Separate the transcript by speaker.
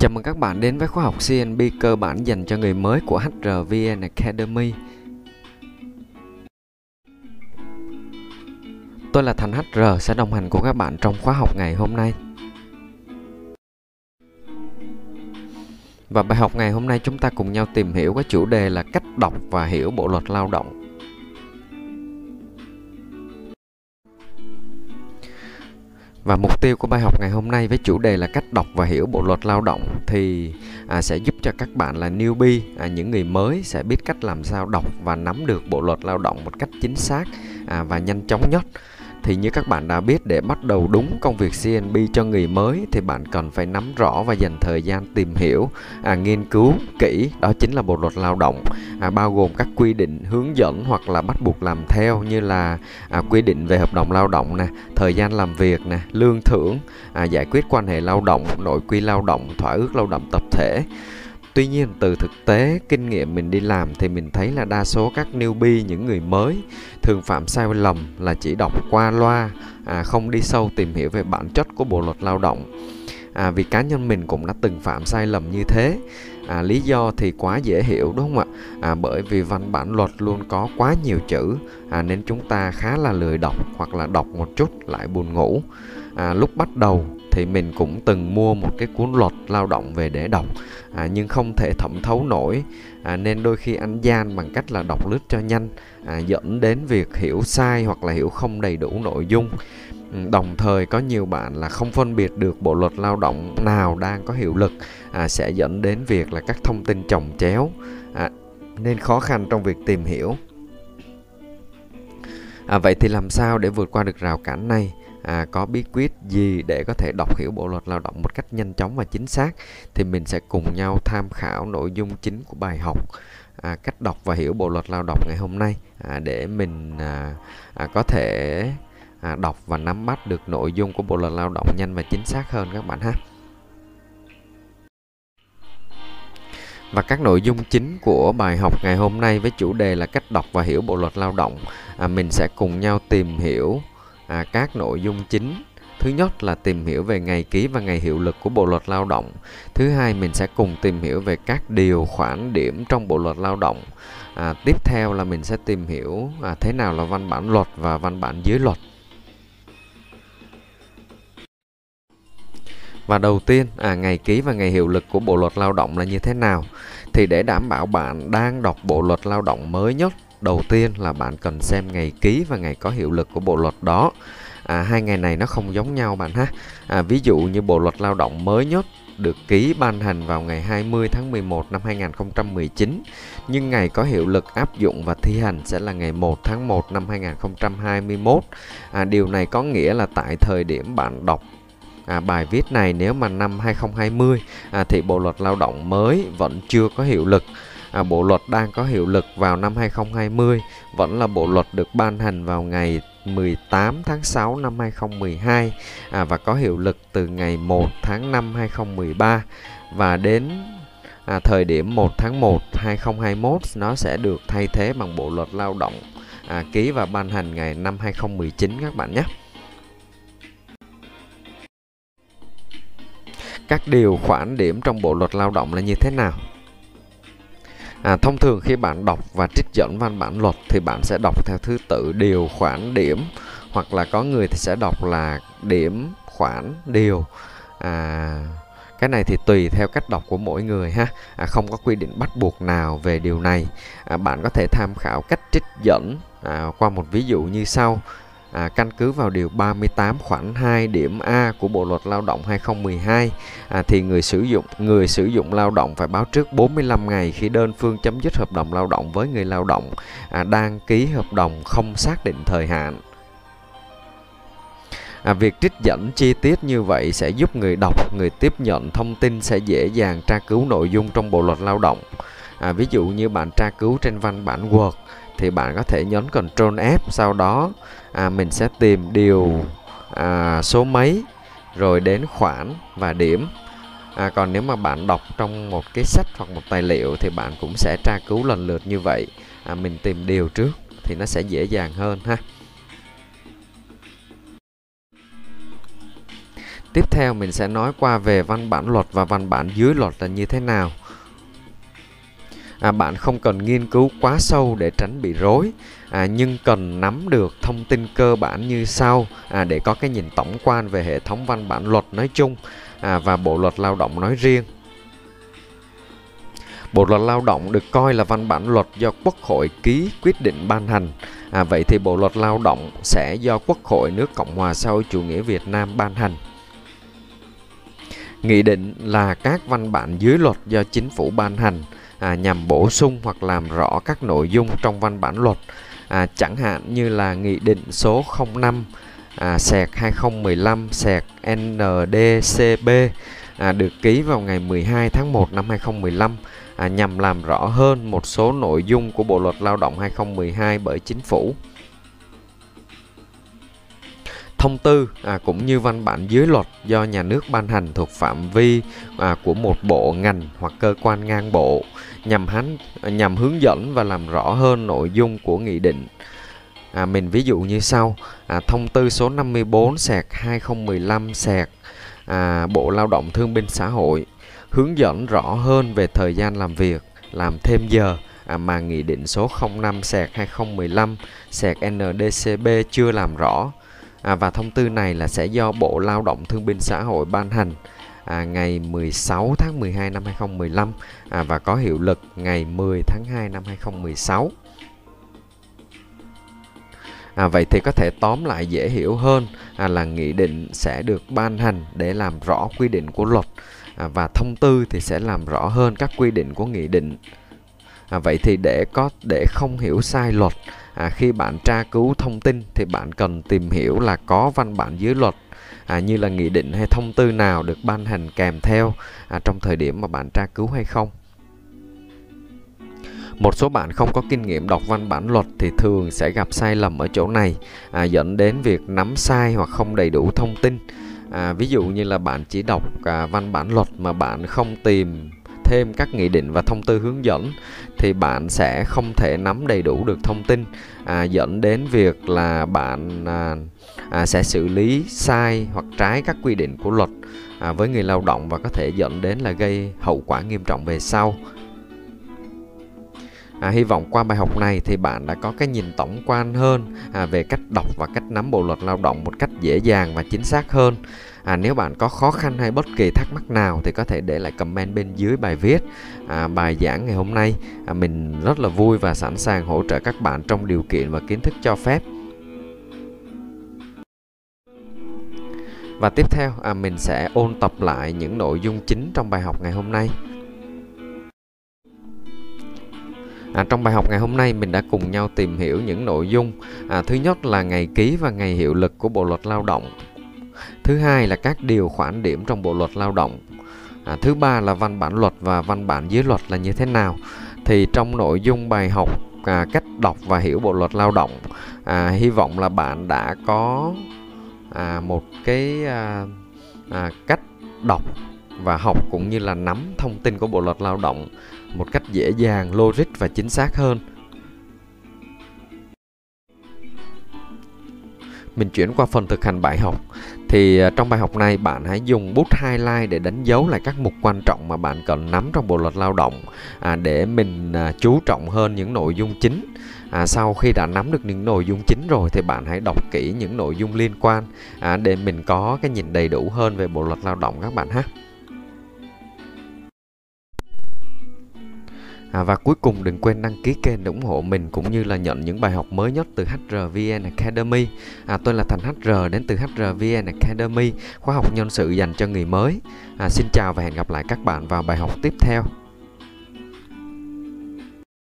Speaker 1: Chào mừng các bạn đến với khóa học CNB cơ bản dành cho người mới của HRVN Academy. Tôi là Thành HR sẽ đồng hành cùng các bạn trong khóa học ngày hôm nay. Và bài học ngày hôm nay chúng ta cùng nhau tìm hiểu cái chủ đề là cách đọc và hiểu bộ luật lao động. Và mục tiêu của bài học ngày hôm nay với chủ đề là cách đọc và hiểu bộ luật lao động thì à, sẽ giúp cho các bạn là newbie, à, những người mới sẽ biết cách làm sao đọc và nắm được bộ luật lao động một cách chính xác à, và nhanh chóng nhất thì như các bạn đã biết để bắt đầu đúng công việc CNB cho người mới thì bạn cần phải nắm rõ và dành thời gian tìm hiểu, à, nghiên cứu kỹ. Đó chính là bộ luật lao động à, bao gồm các quy định hướng dẫn hoặc là bắt buộc làm theo như là à, quy định về hợp đồng lao động nè, thời gian làm việc nè, lương thưởng, à, giải quyết quan hệ lao động, nội quy lao động, thỏa ước lao động tập thể. Tuy nhiên từ thực tế kinh nghiệm mình đi làm thì mình thấy là đa số các newbie những người mới thường phạm sai lầm là chỉ đọc qua loa à, không đi sâu tìm hiểu về bản chất của bộ luật lao động. À, vì cá nhân mình cũng đã từng phạm sai lầm như thế à, lý do thì quá dễ hiểu đúng không ạ? À, bởi vì văn bản luật luôn có quá nhiều chữ à, nên chúng ta khá là lười đọc hoặc là đọc một chút lại buồn ngủ. À, lúc bắt đầu thì mình cũng từng mua một cái cuốn luật lao động về để đọc à, nhưng không thể thẩm thấu nổi à, nên đôi khi anh gian bằng cách là đọc lướt cho nhanh à, dẫn đến việc hiểu sai hoặc là hiểu không đầy đủ nội dung đồng thời có nhiều bạn là không phân biệt được bộ luật lao động nào đang có hiệu lực à, sẽ dẫn đến việc là các thông tin chồng chéo à, nên khó khăn trong việc tìm hiểu. À, vậy thì làm sao để vượt qua được rào cản này? À, có bí quyết gì để có thể đọc hiểu bộ luật lao động một cách nhanh chóng và chính xác? Thì mình sẽ cùng nhau tham khảo nội dung chính của bài học à, cách đọc và hiểu bộ luật lao động ngày hôm nay à, để mình à, à, có thể à, đọc và nắm bắt được nội dung của bộ luật lao động nhanh và chính xác hơn các bạn ha. Và các nội dung chính của bài học ngày hôm nay với chủ đề là cách đọc và hiểu bộ luật lao động, à, mình sẽ cùng nhau tìm hiểu à, các nội dung chính. Thứ nhất là tìm hiểu về ngày ký và ngày hiệu lực của bộ luật lao động. Thứ hai mình sẽ cùng tìm hiểu về các điều khoản điểm trong bộ luật lao động. À, tiếp theo là mình sẽ tìm hiểu à, thế nào là văn bản luật và văn bản dưới luật. Và đầu tiên, à, ngày ký và ngày hiệu lực của Bộ luật Lao động là như thế nào? Thì để đảm bảo bạn đang đọc Bộ luật Lao động mới nhất đầu tiên là bạn cần xem ngày ký và ngày có hiệu lực của bộ luật đó. À, hai ngày này nó không giống nhau bạn ha. À, ví dụ như bộ luật lao động mới nhất được ký ban hành vào ngày 20 tháng 11 năm 2019 nhưng ngày có hiệu lực áp dụng và thi hành sẽ là ngày 1 tháng 1 năm 2021 à, điều này có nghĩa là tại thời điểm bạn đọc à, bài viết này nếu mà năm 2020 à, thì bộ luật lao động mới vẫn chưa có hiệu lực à, bộ luật đang có hiệu lực vào năm 2020 vẫn là bộ luật được ban hành vào ngày 18 tháng 6 năm 2012 à, và có hiệu lực từ ngày 1 tháng 5 2013 và đến à, thời điểm 1 tháng 1 2021 nó sẽ được thay thế bằng bộ luật lao động à, ký và ban hành ngày năm 2019 các bạn nhé. Các điều khoản điểm trong bộ luật lao động là như thế nào? À, thông thường khi bạn đọc và trích dẫn văn bản luật thì bạn sẽ đọc theo thứ tự điều khoản điểm hoặc là có người thì sẽ đọc là điểm khoản điều. À, cái này thì tùy theo cách đọc của mỗi người ha. À, không có quy định bắt buộc nào về điều này. À, bạn có thể tham khảo cách trích dẫn à, qua một ví dụ như sau à, căn cứ vào điều 38 khoản 2 điểm A của Bộ luật Lao động 2012 à, thì người sử dụng người sử dụng lao động phải báo trước 45 ngày khi đơn phương chấm dứt hợp đồng lao động với người lao động à, đang ký hợp đồng không xác định thời hạn. À, việc trích dẫn chi tiết như vậy sẽ giúp người đọc, người tiếp nhận thông tin sẽ dễ dàng tra cứu nội dung trong bộ luật lao động. À, ví dụ như bạn tra cứu trên văn bản Word thì bạn có thể nhấn Ctrl F sau đó à, mình sẽ tìm điều à, số mấy rồi đến khoản và điểm. À, còn nếu mà bạn đọc trong một cái sách hoặc một tài liệu thì bạn cũng sẽ tra cứu lần lượt như vậy. À, mình tìm điều trước thì nó sẽ dễ dàng hơn ha. Tiếp theo mình sẽ nói qua về văn bản luật và văn bản dưới luật là như thế nào. À, bạn không cần nghiên cứu quá sâu để tránh bị rối, à, nhưng cần nắm được thông tin cơ bản như sau à, để có cái nhìn tổng quan về hệ thống văn bản luật nói chung à, và bộ luật lao động nói riêng. Bộ luật lao động được coi là văn bản luật do Quốc hội ký quyết định ban hành. À, vậy thì Bộ luật lao động sẽ do Quốc hội nước Cộng hòa xã hội chủ nghĩa Việt Nam ban hành. Nghị định là các văn bản dưới luật do chính phủ ban hành à, nhằm bổ sung hoặc làm rõ các nội dung trong văn bản luật à, chẳng hạn như là Nghị định số 05 à, sẹt 2015 sẹt NDCB à, được ký vào ngày 12 tháng 1 năm 2015 à, nhằm làm rõ hơn một số nội dung của Bộ luật Lao động 2012 bởi chính phủ. Thông tư à, cũng như văn bản dưới luật do nhà nước ban hành thuộc phạm vi à, của một bộ ngành hoặc cơ quan ngang bộ nhằm hắn nhằm hướng dẫn và làm rõ hơn nội dung của nghị định. À, mình ví dụ như sau: à, thông tư số 54 sẹt 2015 sẹt à, Bộ Lao động Thương binh Xã hội hướng dẫn rõ hơn về thời gian làm việc, làm thêm giờ à, mà Nghị định số 05 sẹt 2015 sẹt NDCB chưa làm rõ. À, và thông tư này là sẽ do Bộ Lao động Thương binh Xã hội ban hành à, ngày 16 tháng 12 năm 2015 à, và có hiệu lực ngày 10 tháng 2 năm 2016. À, vậy thì có thể tóm lại dễ hiểu hơn à, là nghị định sẽ được ban hành để làm rõ quy định của luật à, và thông tư thì sẽ làm rõ hơn các quy định của nghị định. À, vậy thì để có để không hiểu sai luật à, khi bạn tra cứu thông tin thì bạn cần tìm hiểu là có văn bản dưới luật à, như là nghị định hay thông tư nào được ban hành kèm theo à, trong thời điểm mà bạn tra cứu hay không. Một số bạn không có kinh nghiệm đọc văn bản luật thì thường sẽ gặp sai lầm ở chỗ này à, dẫn đến việc nắm sai hoặc không đầy đủ thông tin. À, ví dụ như là bạn chỉ đọc à, văn bản luật mà bạn không tìm thêm các nghị định và thông tư hướng dẫn thì bạn sẽ không thể nắm đầy đủ được thông tin à, dẫn đến việc là bạn à, à, sẽ xử lý sai hoặc trái các quy định của luật à, với người lao động và có thể dẫn đến là gây hậu quả nghiêm trọng về sau. À, hy vọng qua bài học này thì bạn đã có cái nhìn tổng quan hơn à, về cách đọc và cách nắm bộ luật lao động một cách dễ dàng và chính xác hơn. À, nếu bạn có khó khăn hay bất kỳ thắc mắc nào thì có thể để lại comment bên dưới bài viết à, bài giảng ngày hôm nay. À, mình rất là vui và sẵn sàng hỗ trợ các bạn trong điều kiện và kiến thức cho phép. Và tiếp theo à, mình sẽ ôn tập lại những nội dung chính trong bài học ngày hôm nay. À, trong bài học ngày hôm nay mình đã cùng nhau tìm hiểu những nội dung. À, thứ nhất là ngày ký và ngày hiệu lực của bộ luật lao động. Thứ hai là các điều khoản điểm trong bộ luật lao động. À, thứ ba là văn bản luật và văn bản dưới luật là như thế nào. Thì trong nội dung bài học à, cách đọc và hiểu bộ luật lao động à, hy vọng là bạn đã có à, một cái à, à, cách đọc và học cũng như là nắm thông tin của bộ luật lao động một cách dễ dàng, logic và chính xác hơn. Mình chuyển qua phần thực hành bài học. Thì à, trong bài học này bạn hãy dùng bút highlight để đánh dấu lại các mục quan trọng mà bạn cần nắm trong bộ luật lao động à, để mình à, chú trọng hơn những nội dung chính. À, sau khi đã nắm được những nội dung chính rồi thì bạn hãy đọc kỹ những nội dung liên quan à, để mình có cái nhìn đầy đủ hơn về bộ luật lao động các bạn ha. À, và cuối cùng đừng quên đăng ký kênh để ủng hộ mình cũng như là nhận những bài học mới nhất từ HRVN Academy. À, tôi là Thành HR đến từ HRVN Academy, khóa học nhân sự dành cho người mới. À, xin chào và hẹn gặp lại các bạn vào bài học tiếp theo.